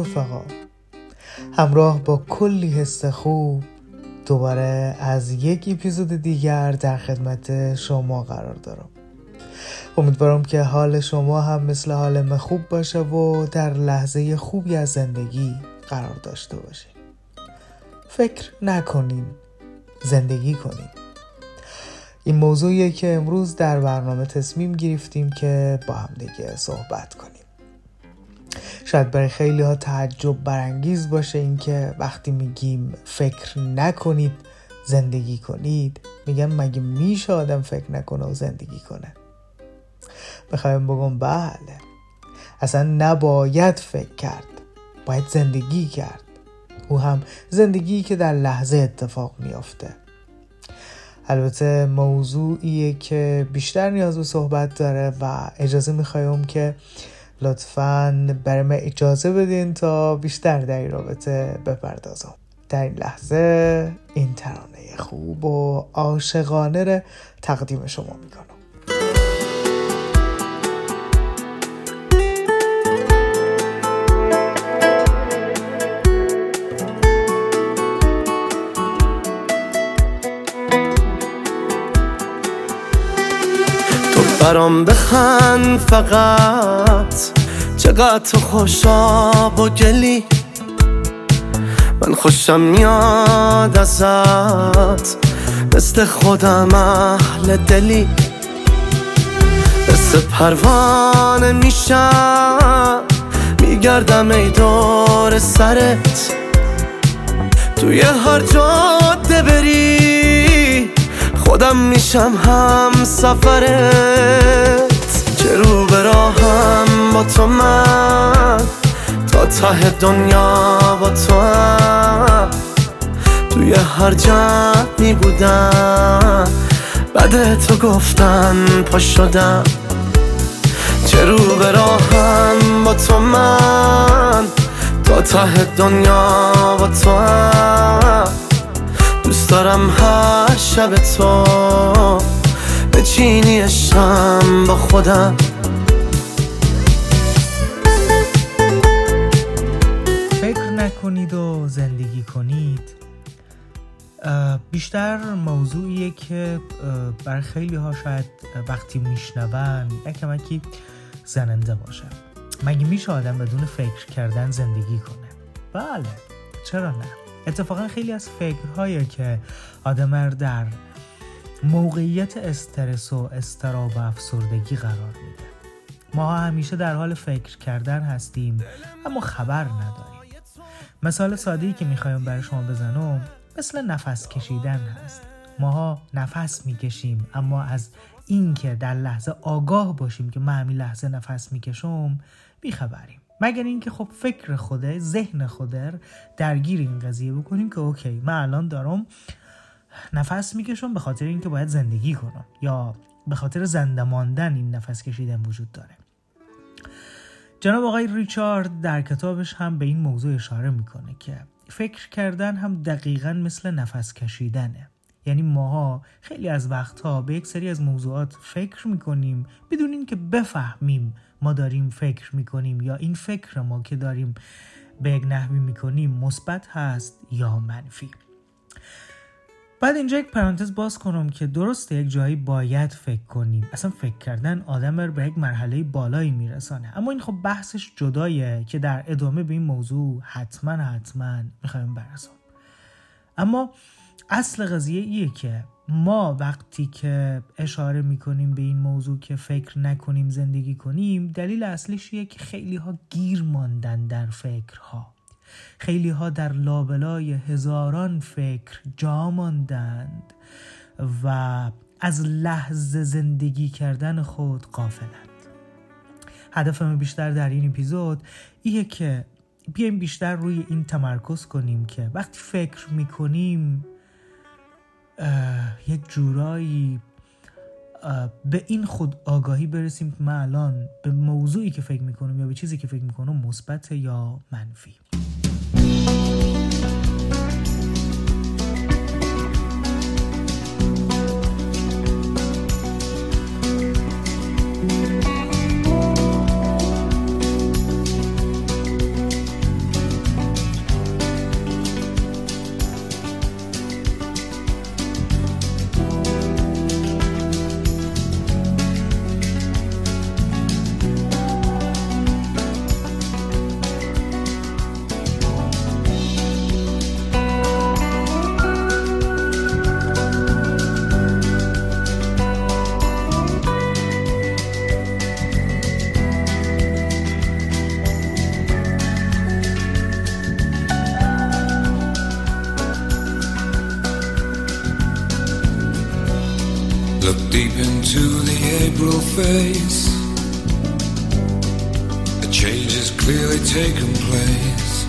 رفقا. همراه با کلی حس خوب دوباره از یک اپیزود دیگر در خدمت شما قرار دارم. امیدوارم که حال شما هم مثل حال من خوب باشه و در لحظه خوبی از زندگی قرار داشته باشین. فکر نکنین زندگی کنین. این موضوعیه که امروز در برنامه تصمیم گرفتیم که با هم دیگه صحبت کنیم. شاید برای خیلی ها تعجب برانگیز باشه اینکه وقتی میگیم فکر نکنید زندگی کنید میگم مگه میشه آدم فکر نکنه و زندگی کنه؟ بخوایم بگم بله اصلا نباید فکر کرد باید زندگی کرد. او هم زندگی که در لحظه اتفاق میافته. البته موضوعیه که بیشتر نیاز به صحبت داره و اجازه می‌خوایم که لطفا برای من اجازه بدین تا بیشتر در این رابطه بپردازم. در این لحظه این ترانه خوب و عاشقانه تقدیم شما می‌کنم. برام بخند فقط. چقدر تو خوشا و گلی. من خوشم میاد ازت. مثل خودم اهل دلی. مثل پروانه میشم. میگردم ای دور سرت. توی هر جاده بری. خودم میشم هم سفرت. چه رو براهم با تو من؟ تا ته دنیا با تو هم. توی هر می بودم. بعد تو گفتن پا شدم. چه رو براهم با تو من؟ تا ته دنیا با تو هم. دوست دارم هر شب تو به چینیشم با خودم. فکر نکنید و زندگی کنید. بیشتر موضوعیه که بر خیلی ها شاید وقتی میشنون یکمکی زننده باشه. مگه میشه آدم بدون فکر کردن زندگی کنه؟ بله چرا نه؟ اتفاقا خیلی از فکرهایی که آدم در موقعیت استرس و استراب و افسردگی قرار میده. ما همیشه در حال فکر کردن هستیم اما خبر نداریم. مثال ساده که می‌خوایم برای شما بزنم مثل نفس کشیدن هست. ماها نفس می‌کشیم اما از اینکه در لحظه آگاه باشیم که من همین لحظه نفس می‌کشم بیخبریم مگر اینکه خب فکر خوده ذهن خوده درگیر این قضیه بکنیم که اوکی من الان دارم نفس می‌کشم به خاطر اینکه باید زندگی کنم یا به خاطر زنده ماندن این نفس کشیدن وجود داره. جناب آقای ریچارد در کتابش هم به این موضوع اشاره می‌کنه که فکر کردن هم دقیقا مثل نفس کشیدنه. یعنی ماها خیلی از وقتها به یک سری از موضوعات فکر می‌کنیم بدون اینکه بفهمیم ما داریم فکر می‌کنیم یا این فکر ما که داریم به یک نحوی می‌کنیم مثبت هست یا منفی. بعد اینجا یک پرانتز باز کنم که درسته یک جایی باید فکر کنیم. اصلا فکر کردن آدم رو به یک مرحله بالایی میرسانه. اما این خب بحثش جدایه که در ادامه به این موضوع حتما حتما می‌خوایم برسم اما اصل قضیه ایه که ما وقتی که اشاره می‌کنیم به این موضوع که فکر نکنیم زندگی کنیم دلیل اصلیش که خیلی ها گیر ماندن در فکرها. خیلی ها در لابلای هزاران فکر جا ماندند و از لحظه زندگی کردن خود قافلند هدفم بیشتر در این اپیزود ایه که بیایم بیشتر روی این تمرکز کنیم که وقتی فکر می‌کنیم یک جورایی به این خود آگاهی برسیم که من الان به موضوعی که فکر می‌کنم یا به چیزی که فکر می‌کنم مثبت یا منفی. April face. A change has clearly taken place.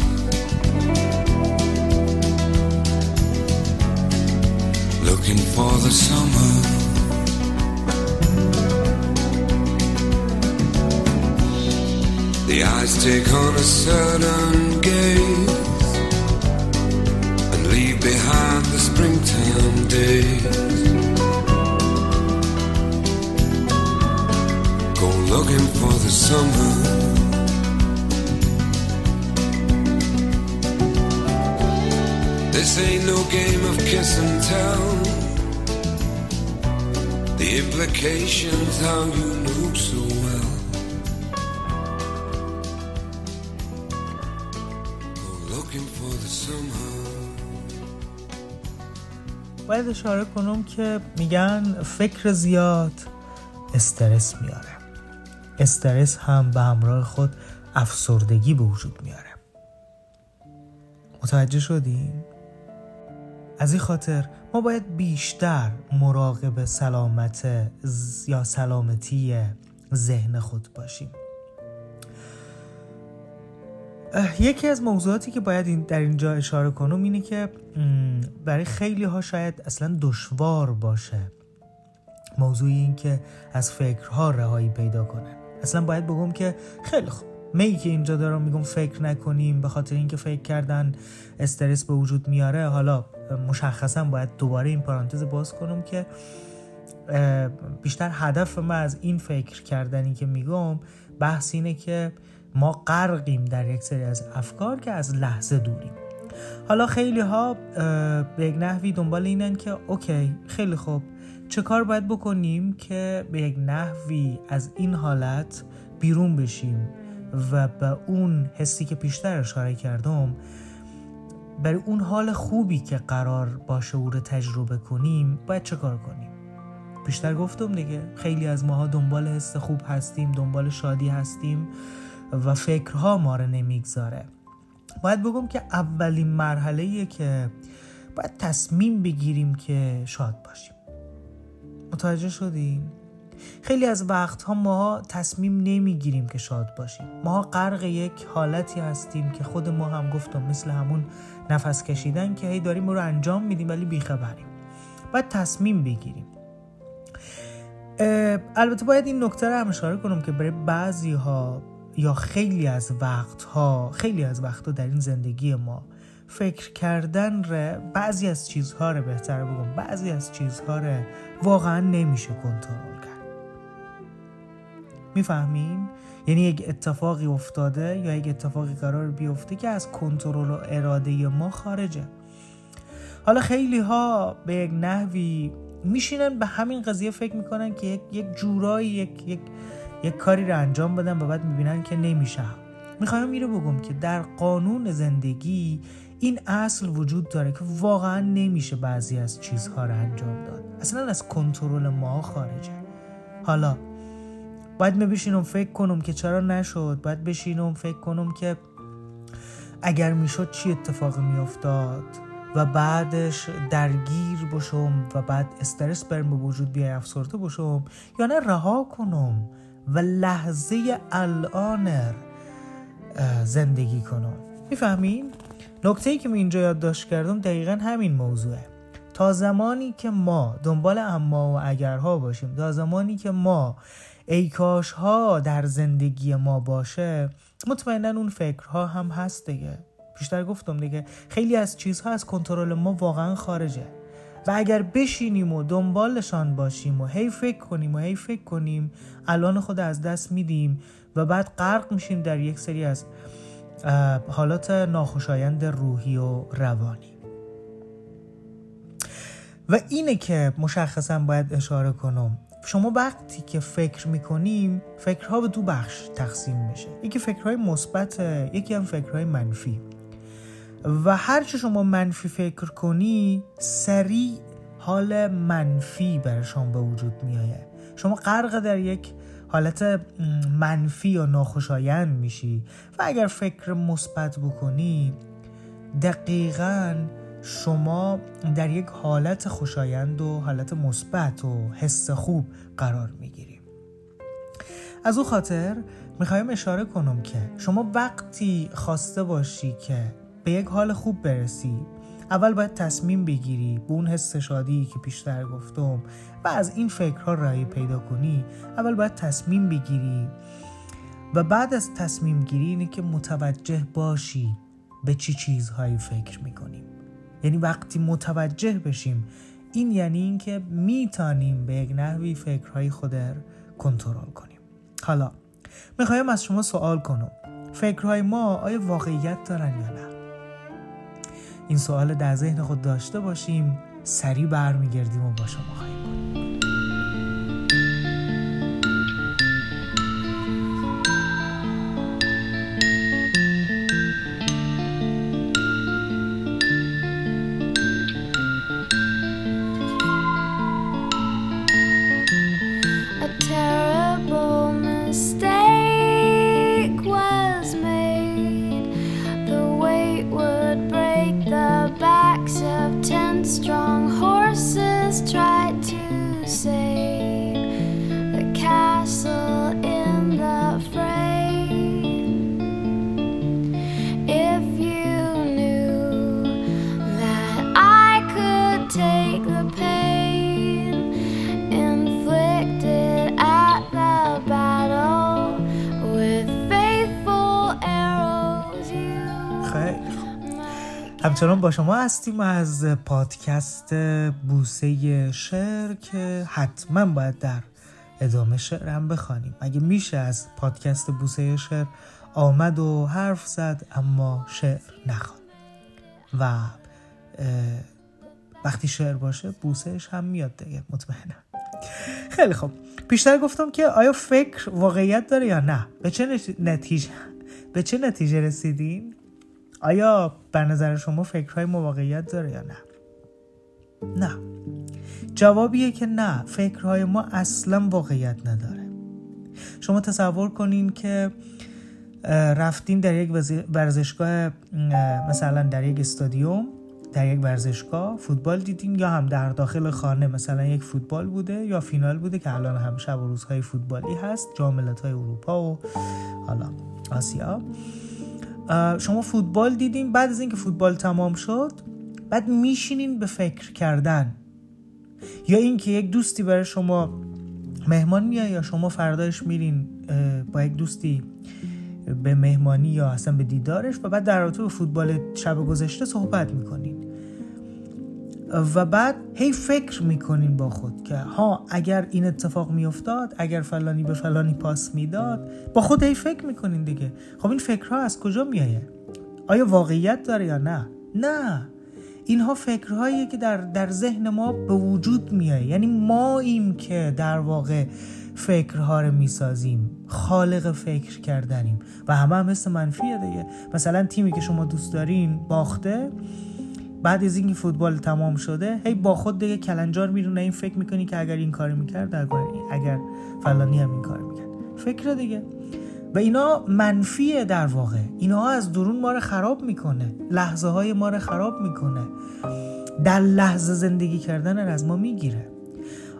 Looking for the summer. The eyes take on a certain gaze and leave behind the springtime days. Go looking for the summer. This ain't no game of kiss and tell. The implications, how you know so well. Go looking for the summer. باید اشاره کنم که میگن فکر زیاد استرس میاره استرس هم به همراه خود افسردگی به وجود میاره. متوجه شدیم؟ از این خاطر ما باید بیشتر مراقب سلامت یا سلامتی ذهن خود باشیم. یکی از موضوعاتی که باید این در اینجا اشاره کنم اینه که برای خیلی ها شاید اصلا دشوار باشه. موضوع این که از فکرها رهایی پیدا کنن. اصلا باید بگم که خیلی خوب. می که اینجا دارم میگم فکر نکنیم به خاطر اینکه فکر کردن استرس به وجود میاره حالا مشخصا باید دوباره این پرانتز باز کنم که بیشتر هدف من از این فکر کردنی که میگم بحث اینه که ما غرقیم در یک سری از افکار که از لحظه دوریم. حالا خیلی ها به نحوی دنبال اینن که اوکی خیلی خوب. چه کار باید بکنیم که به یک نحوی از این حالت بیرون بشیم و به اون حسی که پیشتر اشاره کردم برای اون حال خوبی که قرار باشه او رو تجربه کنیم باید چه کار کنیم؟ بیشتر گفتم دیگه خیلی از ماها دنبال حس خوب هستیم دنبال شادی هستیم و فکرها ما رو نمی‌گذاره. باید بگم که اولین مرحله که باید تصمیم بگیریم که شاد باشیم. متوجه شدیم خیلی از وقتها ما تصمیم نمی‌گیریم که شاد باشیم. ما غرق یک حالتی هستیم که خود ما هم گفتم مثل همون نفس کشیدن که هی داریم رو انجام میدیم ولی بیخبریم. باید تصمیم بگیریم. البته باید این نکته رو هم اشاره کنم که برای بعضی ها یا خیلی از وقتها خیلی از وقتها در این زندگی ما فکر کردن ره بعضی از چیزها رو بهتر بگم. بعضی از چیزها رو واقعا نمیشه کنترل کرد. می‌فهمیم یعنی یک اتفاقی افتاده یا یک اتفاقی قرار بیفته که از کنترل و اراده ما خارجه. حالا خیلی ها به یک نحوی میشینن به همین قضیه فکر می‌کنن که یک, یک جورایی یک, یک, یک کاری رو انجام بدن و بعد می‌بینن که نمیشه. می‌خوایم میره بگم که در قانون زندگی این اصل وجود داره که واقعا نمیشه بعضی از چیزها رو انجام داد. اصلا از کنترل ما خارجه. حالا باید بشینم فکر کنم که چرا نشد. باید بشینم فکر کنم که اگر می‌شد چی اتفاقی میافتاد و بعدش درگیر باشم و بعد استرس برم به وجود بیای افسرده باشم یا نه رها کنم و لحظه الان زندگی کنم. می‌فهمین؟ نکته ای که من اینجا یادداشت کردم دقیقا همین موضوعه. تا زمانی که ما دنبال اما و اگرها باشیم تا زمانی که ما ایکاش ها در زندگی ما باشه مطمئنا اون فکرها هم هست دیگه. بیشتر گفتم دیگه خیلی از چیزها از کنترل ما واقعا خارجه. و اگر بشینیم و دنبالشان باشیم و هی فکر کنیم و هی فکر کنیم الان خود از دست میدیم و بعد غرق میشیم در یک سری از حالات ناخوشایند روحی و روانی. و اینه که مشخصا باید اشاره کنم. شما وقتی که فکر می‌کنیم فکرها به دو بخش تقسیم میشه. یکی فکرهای مثبت یکی هم فکرهای منفی. و هر چه شما منفی فکر کنی سریع حال منفی برشان به وجود میایه شما غرق در یک حالت منفی یا ناخوشایند میشی. و اگر فکر مثبت بکنی دقیقا شما در یک حالت خوشایند و حالت مثبت و حس خوب قرار می‌گیری. از او خاطر می‌خوایم اشاره کنم که شما وقتی خواسته باشی که به یک حال خوب برسی اول باید تصمیم بگیری به اون حس شادی که پیشتر گفتم و از این فکرها رای پیدا کنی اول باید تصمیم بگیری. و بعد از تصمیم گیری اینه که متوجه باشی به چی چیزهایی فکر می‌کنیم. یعنی وقتی متوجه بشیم این یعنی اینکه میتانیم به یک نحوی فکرهای خودر کنترل کنیم. حالا می‌خوایم از شما سوال کنم. فکرهای ما آیا واقعیت دارن یا نه؟ این سوال در ذهن خود داشته باشیم سریع برمیگردیم و با شما خواهیم همچنان با شما هستیم از پادکست بوسه شعر که حتما باید در ادامه شعرم بخوانیم. اگه میشه از پادکست بوسه شعر آمد و حرف زد اما شعر نخوان؟ و وقتی شعر باشه بوسهش هم میاد دیگه. مطمئنم. خیلی خوب. پیشتر گفتم که آیا فکر واقعیت داره یا نه؟ به چه نتیجه به چه نتیجه رسیدین آیا بر نظر شما فکرهای مواقعیت داره یا نه؟ نه. جوابیه که نه. فکرهای ما اصلا واقعیت نداره. شما تصور کنین که رفتین در یک ورزشگاه مثلا در یک استادیوم در یک ورزشگاه فوتبال دیدین یا هم در داخل خانه مثلا یک فوتبال بوده یا فینال بوده که الان هم شب و روزهای فوتبالی هست جاملت های اروپا و حالا آسیا. شما فوتبال دیدین بعد از اینکه فوتبال تمام شد بعد میشینین به فکر کردن. یا اینکه یک دوستی برای شما مهمان میاد یا شما فرداش میرین با یک دوستی به مهمانی یا اصلا به دیدارش و بعد در رابطه به فوتبال شب گذشته صحبت می‌کنین. و بعد هی فکر می‌کنین با خود که ها اگر این اتفاق میافتاد اگر فلانی به فلانی پاس می‌داد با خود هی فکر می‌کنین دیگه. خب این فکرها از کجا میایه آیا واقعیت داره یا نه؟ نه. اینها فکرهایی که در, در ذهن ما به وجود میایه یعنی ما ایم که در واقع فکرها رو می‌سازیم. خالق فکر کردنیم. و همه هم مثل منفیه دیگه. مثلا تیمی که شما دوست دارین باخته بعد از اینکه فوتبال تمام شده هی با خود دیگه کلنجار میرونه. این فکر می‌کنی که اگر این کاری می‌کرد اگر فلانی هم این کار می‌کرد. فکر دیگه. و اینا منفیه در واقع. اینا از درون ما رو خراب می‌کنه. لحظه های ما رو خراب می‌کنه. در لحظه زندگی کردن رو از ما می‌گیره.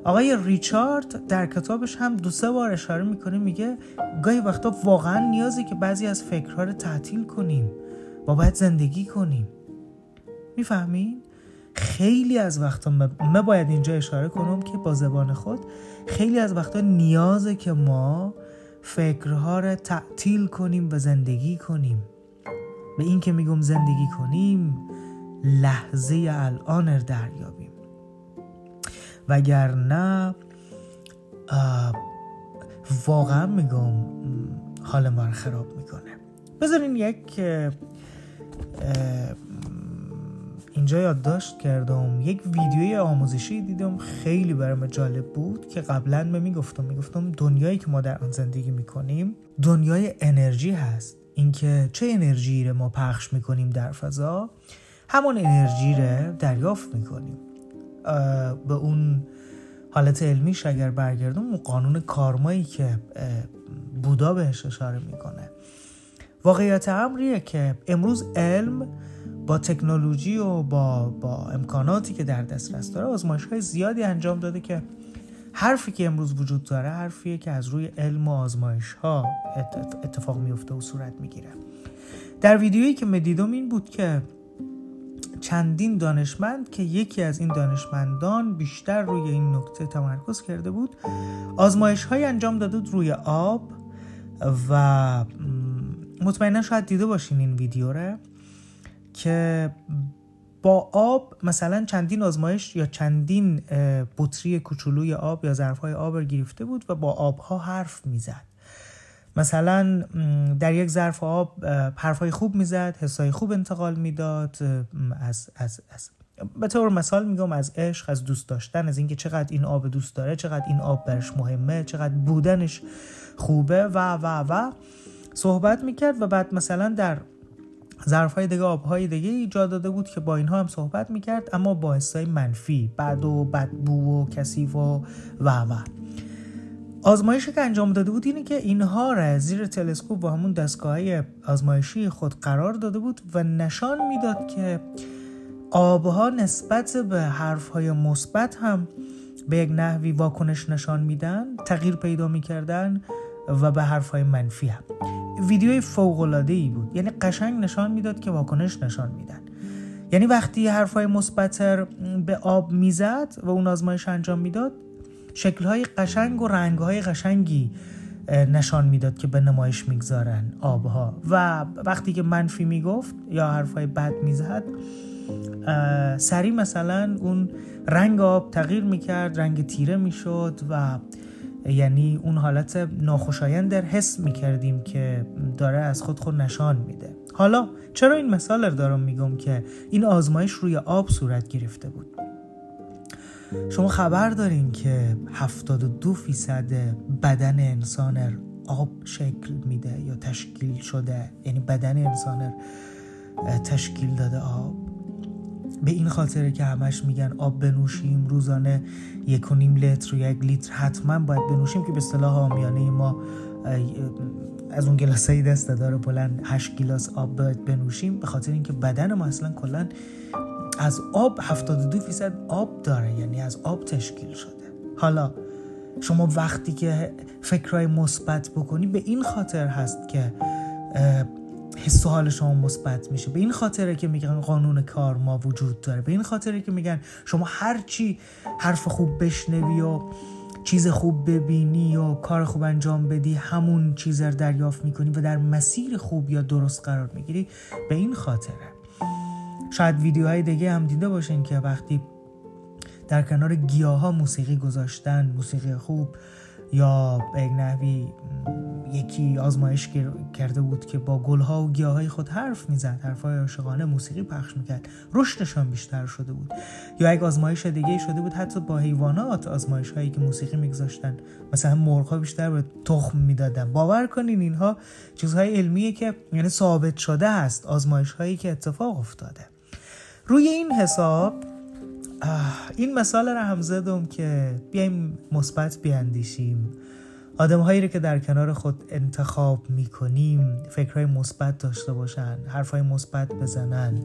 آقای ریچارد در کتابش هم دو سه بار اشاره می‌کنه میگه گاهی وقتا واقعا نیازی که بعضی از فکرها رو تعطیل کنیم با باید زندگی کنیم. می‌فهمین؟ خیلی از وقتا من باید اینجا اشاره کنم که با زبان خود خیلی از وقتا نیازه که ما فکرها رو تعطیل کنیم و زندگی کنیم. به این که میگم زندگی کنیم لحظه الان رو دریابیم. وگرنه واقعا میگم حال ما رو خراب می‌کنه. بذارین یک اینجا یادداشت کردم. یک ویدیوی آموزشی دیدم خیلی برام جالب بود که قبلا من می‌گفتم می‌گفتم دنیایی که ما در آن زندگی می‌کنیم دنیای انرژی هست. اینکه چه انرژی رو ما پخش می‌کنیم در فضا همون انرژی رو دریافت می‌کنیم. به اون حالت علمیش اگر برگردم اون قانون کارمایی که بودا بهش اشاره می‌کنه. واقعیت امریه که امروز علم با تکنولوژی و با, با امکاناتی که در دسترس داره آزمایش های زیادی انجام داده که حرفی که امروز وجود داره حرفیه که از روی علم و آزمایش ها اتفاق میفته و صورت می‌گیره. در ویدیویی که مدیدم این بود که چندین دانشمند که یکی از این دانشمندان بیشتر روی این نکته تمرکز کرده بود آزمایش های انجام داده روی آب و مطمئنا شاید دیده باشین این ویدیو رو. که با آب مثلا چندین آزمایش یا چندین بطری کوچولوی آب یا ظرفهای آب رو گرفته بود و با آبها حرف می‌زد. مثلا در یک ظرف آب حرفای خوب می‌زد حسای خوب انتقال می‌داد از, از, از به طور مثال میگم از عشق از دوست داشتن از اینکه چقدر این آب دوست داره چقدر این آب برش مهمه چقدر بودنش خوبه و و و صحبت می‌کرد و بعد مثلا در ظرف های دیگه آب های دیگه ایجاد داده بود که با اینها هم صحبت می‌کرد اما با حسای منفی بد و بدبو و کثیف و و آزمایشی که انجام داده بود اینه که اینها را زیر تلسکوپ و همون دستگاه آزمایشی خود قرار داده بود و نشان می‌داد که آبها نسبت به حرفهای مثبت هم به یک نحوی واکنش نشان میدن تغییر پیدا می‌کردن و به حرفهای منفی هم. ویدیوی فوق ای بود. یعنی قشنگ نشان می‌داد که واکنش نشان میدن. یعنی وقتی حرفهای مثبت به آب می‌زد و اون آزمایش انجام می‌داد شکلهای قشنگ و رنگهای قشنگی نشان می‌داد که به نمایش می‌گذارن آبها. و وقتی که منفی می‌گفت یا حرفهای بد می‌زد سری مثلا اون رنگ آب تغییر می‌کرد رنگ تیره می‌شد و یعنی اون حالت ناخوشایند در حس می‌کردیم که داره از خود خود نشان میده. حالا چرا این مثال رو دارم میگم که این آزمایش روی آب صورت گرفته بود؟ شما خبر دارین که 72 فیصد بدن انسان آب شکل میده یا تشکیل شده. یعنی بدن انسان تشکیل داده آب. به این خاطره که همش میگن آب بنوشیم روزانه یک و نیم لیتر و یک لیتر حتما باید بنوشیم که به اصطلاح آمیانه ما از اون گلاسایی دست داره بلند 8 گلاس آب باید بنوشیم. به خاطر اینکه بدن ما اصلا کلا از آب 72 فیصد آب داره یعنی از آب تشکیل شده. حالا شما وقتی که فکرهای مثبت بکنی به این خاطر هست که حس و حال شما مثبت میشه. به این خاطره که میگن قانون کار ما وجود داره. به این خاطره که میگن شما هر چی حرف خوب بشنوی و چیز خوب ببینی و کار خوب انجام بدی همون چیز رو دریافت می‌کنی و در مسیر خوب یا درست قرار می‌گیری. به این خاطره. شاید ویدیوهای دیگه هم دیده باشین که وقتی در کنار گیاه ها موسیقی گذاشتن موسیقی خوب یا به یک نحوی یکی آزمایش کرده بود که با گلها و گیاهای خود حرف می‌زد حرفهای عاشقانه موسیقی پخش می‌کرد رشدشان بیشتر شده بود. یا یک آزمایش دیگه شده بود حتی با حیوانات آزمایش هایی که موسیقی میگذاشتن. مثلا مرغ بیشتر به تخم می‌دادن. باور کنین اینها چیزهای علمیه که یعنی ثابت شده هست آزمایش هایی که اتفاق افتاده. روی این حساب این مثال رو هم زدم که بیایم مثبت بیاندیشیم. آدم هایی رو که در کنار خود انتخاب می‌کنیم فکرهای مثبت داشته باشن حرفهای مثبت بزنن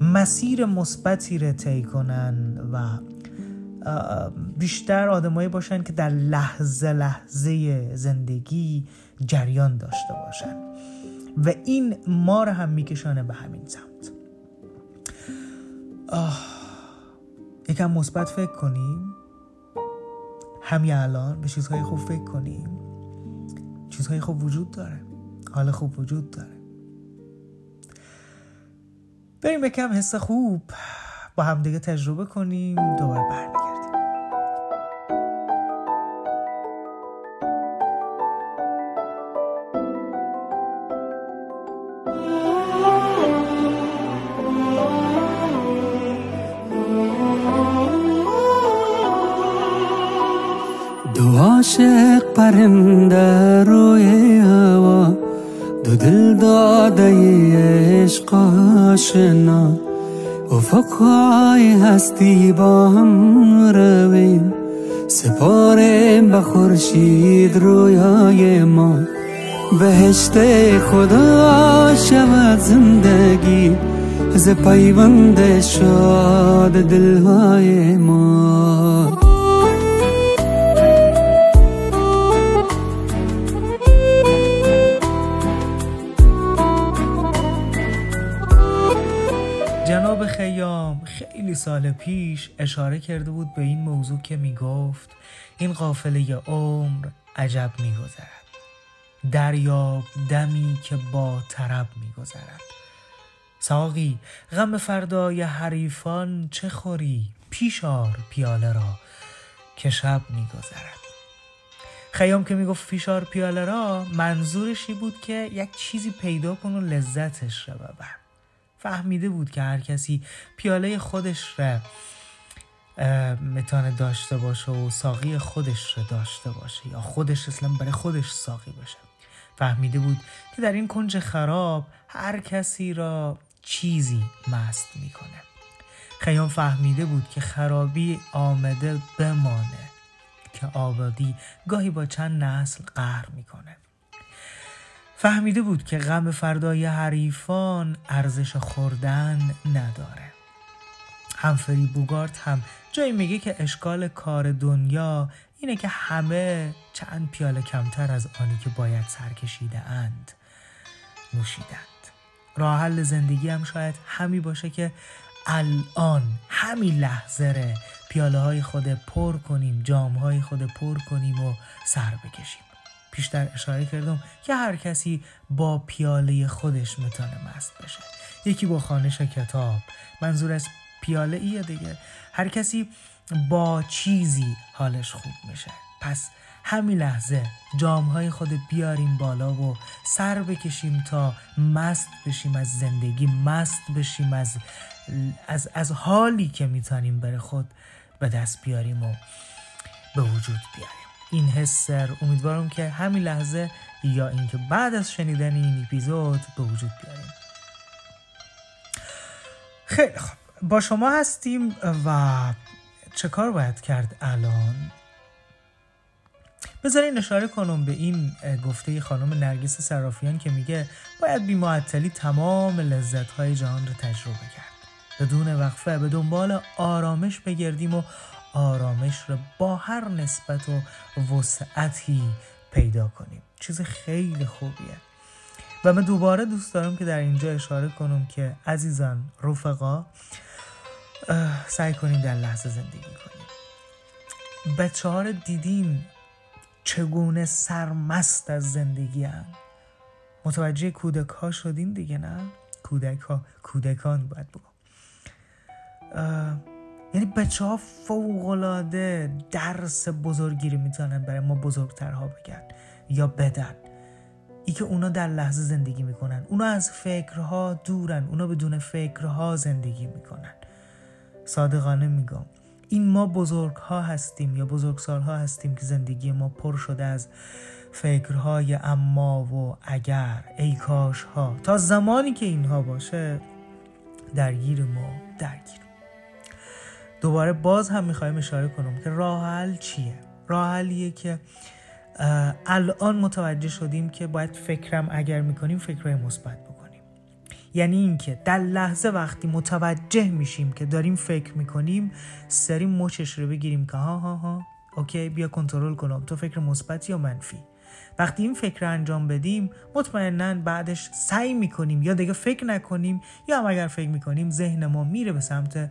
مسیر مثبتی رو طی کنن و بیشتر آدمایی باشن که در لحظه لحظه زندگی جریان داشته باشن. و این ما رو هم میکشانه به همین سمت. یکم مثبت فکر کنیم. همین الان به چیزهای خوب فکر کنیم. چیزهای خوب وجود داره. حال خوب وجود داره. بریم یکم حس خوب. با همدیگه تجربه کنیم. دوباره برمیگردیم عاشق پرنده روی هوا دو دل داده عشق آشنا. افقهای هستی با هم رویم سپاریم به خورشید رویای ما. بهشت خدا شود زندگی ز پیوند شاد دلهای ما. سال پیش اشاره کرده بود به این موضوع که می‌گفت این قافله عمر عجب میگذرد. دریاب دمی که با طرب میگذرد. ساقی غم فردای حریفان چه خوری؟ پیشار پیاله را که شب میگذرد. خیام که می‌گفت فیشار پیاله را منظورش بود که یک چیزی پیدا کن و لذتش را ببر. فهمیده بود که هر کسی پیاله خودش را می‌تونه داشته باشه و ساقی خودش را داشته باشه یا خودش اصلا برای خودش ساقی باشه. فهمیده بود که در این کنج خراب هر کسی را چیزی مست می‌کنه. خیام فهمیده بود که خرابی آمده بمانه که آبادی گاهی با چند نسل قهر می‌کنه. فهمیده بود که غم فردای حریفان ارزش خوردن نداره. همفری بوگارت هم جایی میگه که اشکال کار دنیا اینه که همه چند پیاله کمتر از آنی که باید سرکشیده اند نوشیدند. راه حل زندگی هم شاید همی باشه که الان همین لحظه پیاله های خود پر کنیم جام های خود پر کنیم و سر بکشیم. پیشتر اشاره کردم که هر کسی با پیاله خودش می‌تونه مست بشه یکی با خانش کتاب. منظور از پیاله ایه دیگه. هر کسی با چیزی حالش خوب میشه. پس همین لحظه جام های خود بیاریم بالا و سر بکشیم تا مست بشیم از زندگی مست بشیم از از, از حالی که می‌تونیم بر خود به دست بیاریم و به وجود بیاریم. این حس امیدوارم که همین لحظه یا اینکه بعد از شنیدن این اپیزود به وجود بیاریم. خیلی خوب. با شما هستیم و چه کار باید کرد الان؟ بذارین اشاره کنم به این گفته خانم نرگس صرافیان که میگه باید بی معطلی تمام لذت جهان رو تجربه کرد. بدون وقفه به دنبال آرامش بگردیم و آرامش رو با هر نسبت و وسعتی پیدا کنیم. چیز خیلی خوبیه. و من دوباره دوست دارم که در اینجا اشاره کنم که عزیزان رفقا سعی کنیم در لحظه زندگی کنیم. بچه ها دیدیم چگونه سرمست از زندگی هم. متوجه کودک ها شدیم دیگه نه؟ کودک ها کودکان باید بگم یعنی بچه ها فوقلاده درس بزرگی رو می‌تونن برای ما بزرگترها بگن یا بدن. ای که اونا در لحظه زندگی می‌کنن. اونا از فکرها دورن. اونا بدون فکرها زندگی می‌کنن. صادقانه میگم. این ما بزرگ ها هستیم یا ها هستیم که زندگی ما پر شده از فکرهای اما و اگر. ای کاش ها. تا زمانی که اینها باشه درگیر ما درگیر. دوباره باز هم می‌خوایم اشاره کنم که راه حل چیه؟ راه حلیه که الان متوجه شدیم که باید فکرم اگر می‌کنیم فکرهای مثبت بکنیم. یعنی اینکه در لحظه وقتی متوجه میشیم که داریم فکر می‌کنیم سری مچش رو بگیریم که ها ها ها اوکی بیا کنترل کنم تو فکر مثبت یا منفی؟ وقتی این فکر انجام بدیم مطمئنا بعدش سعی می‌کنیم یا دیگه فکر نکنیم یا هم اگر فکر می‌کنیم ذهن ما میره به سمت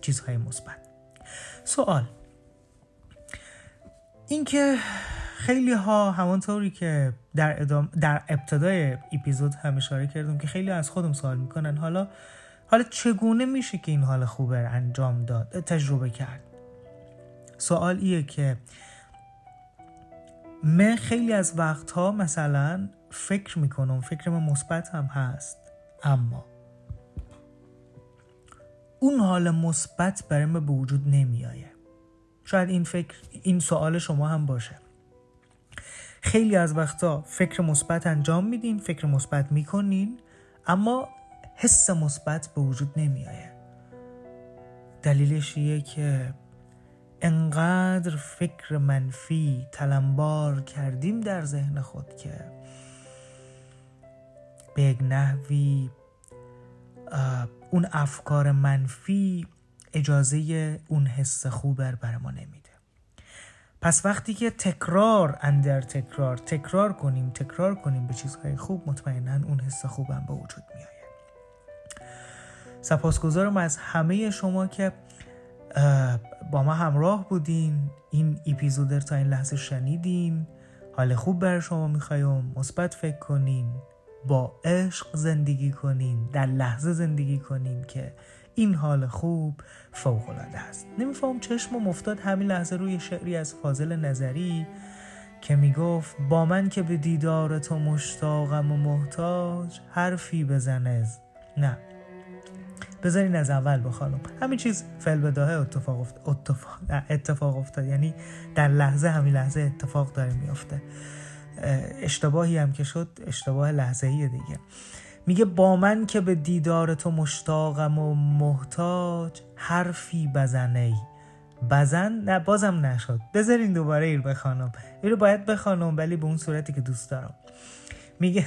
چیزهای مثبت. سوال. اینکه خیلی ها همانطوری که در, ادام در ابتدای اپیزود هم اشاره کردم که خیلی از خودم سوال می‌کنن حالا حالا چگونه میشه که این حال خوبه انجام داد تجربه کرد؟ سوال ایه که من خیلی از وقتها مثلا فکر می‌کنم فکر من مثبت هم هست اما اون حال مثبت برای ما به وجود نمیآیه شاید این فکر این سوال شما هم باشه. خیلی از وقتا فکر مثبت انجام میدین فکر مثبت می‌کنین اما حس مثبت به وجود نمیآیه دلیلش اینه که انقدر فکر منفی تلمبار کردیم در ذهن خود که به یک نحوی اون افکار منفی اجازه اون حس خوب بر ما نمیده. پس وقتی که تکرار اندر تکرار تکرار کنیم تکرار کنیم به چیزهای خوب مطمئنا اون حس خوبم به وجود میآید. سپاسگزارم از همه شما که با ما همراه بودین. این اپیزود تا این لحظه شنیدین. حال خوب برای شما می‌خوایم مثبت فکر کنین. با عشق زندگی کنین در لحظه زندگی کنین که این حال خوب فوق العاده است. نمیفهم چشمم افتاد همین لحظه روی شعری از فاضل نظری که می‌گفت با من که به دیدار تو مشتاقم و محتاج حرفی بزنه نه. بذارین از اول بخوانم همین چیز فعل بداهه اتفاق افتاد اتفاق, اتفاق افتاد. یعنی در لحظه همین لحظه اتفاق داره میافته. اشتباهی هم که شد اشتباه لحظه ای دیگه. میگه با من که به دیدار تو مشتاقم و محتاج حرفی بزنه ای. بزن؟ نه بازم نشد. بذارین دوباره ایر بخوانم. رو باید بخوانم ولی به اون صورتی که دوست دارم. میگه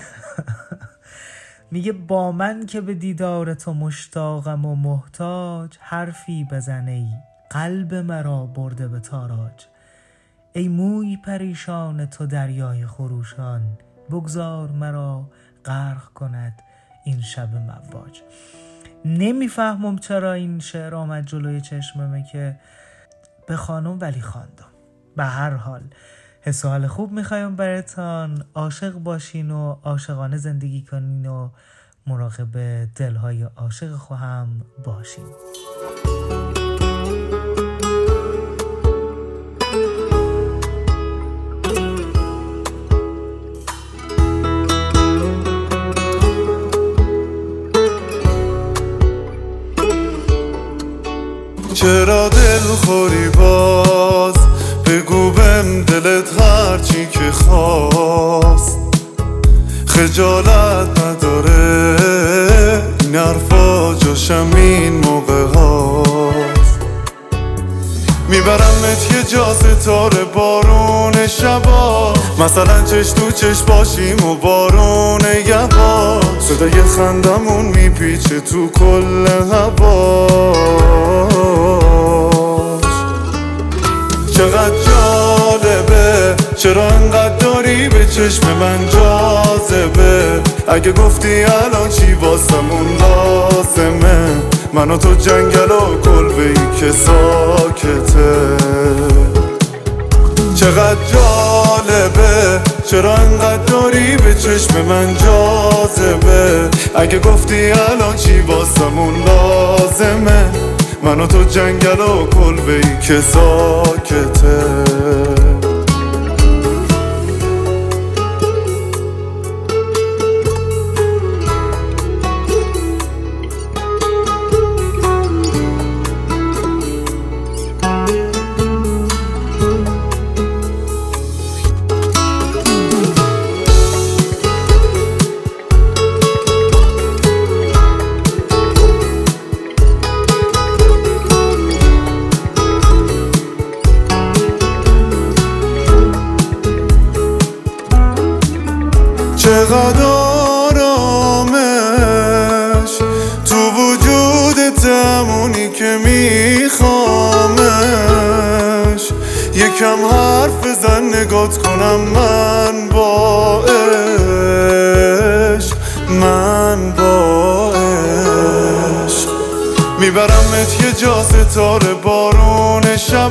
میگه با من که به دیدار تو مشتاقم و محتاج حرفی بزنه ای. قلب مرا برده به تاراج. ای موی پریشان تو دریای خروشان بگذار مرا غرق کند این شب مواج. نمی‌فهمم چرا این شعر آمد جلوی چشممه که بخوانم ولی خواندم. به هر حال حس حال خوب می‌خوایم براتان. عاشق باشین و عاشقانه زندگی کنین و مراقب دلهای عاشق خواهم باشین. چرا دل خوری باز؟ بگو بم دلت هرچی که خواست. خجالت نداره این حرفا جاشم این میبرمت یه جا ستاره بارون شبا. مثلا چش تو چش باشیم و بارون یبا. صدای خندمون میپیچه تو کل هوا. چقدر جالبه چرا انقدر داری به چشم من جاذبه؟ اگه گفتی الان چی واسمون لازمه؟ من و تو جنگل و کلبه ای که ساکته. چقدر جالبه چرا انقدر داری به چشم من جاذبه؟ اگه گفتی الان چی واسمون لازمه؟ من و تو جنگل و کلبه ای که ساکته.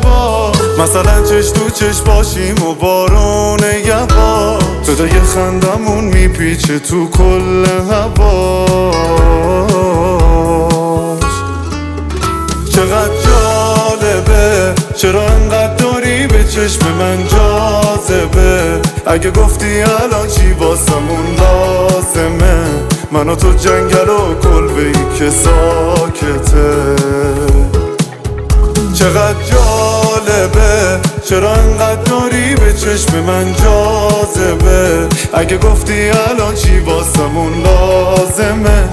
شبا مثلا چش تو چش باشیم و بارون یبا صدای خندمون میپیچه تو کل هواش چقدر جالبه چرا انقدر داری به چشم من جاذبه؟ اگه گفتی الان چی واسمون لازمه؟ من تو جنگل و کلبه ای که ساکته. چقدر جالبه. چرا انقدر داری به چشم من جاذبه؟ اگه گفتی الان چی واسمون لازمه؟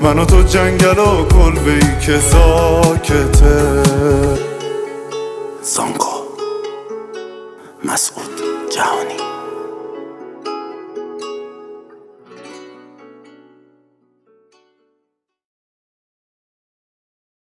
من و تو جنگل و کلبه ای که ساکته. زانکو مسعود جهانی.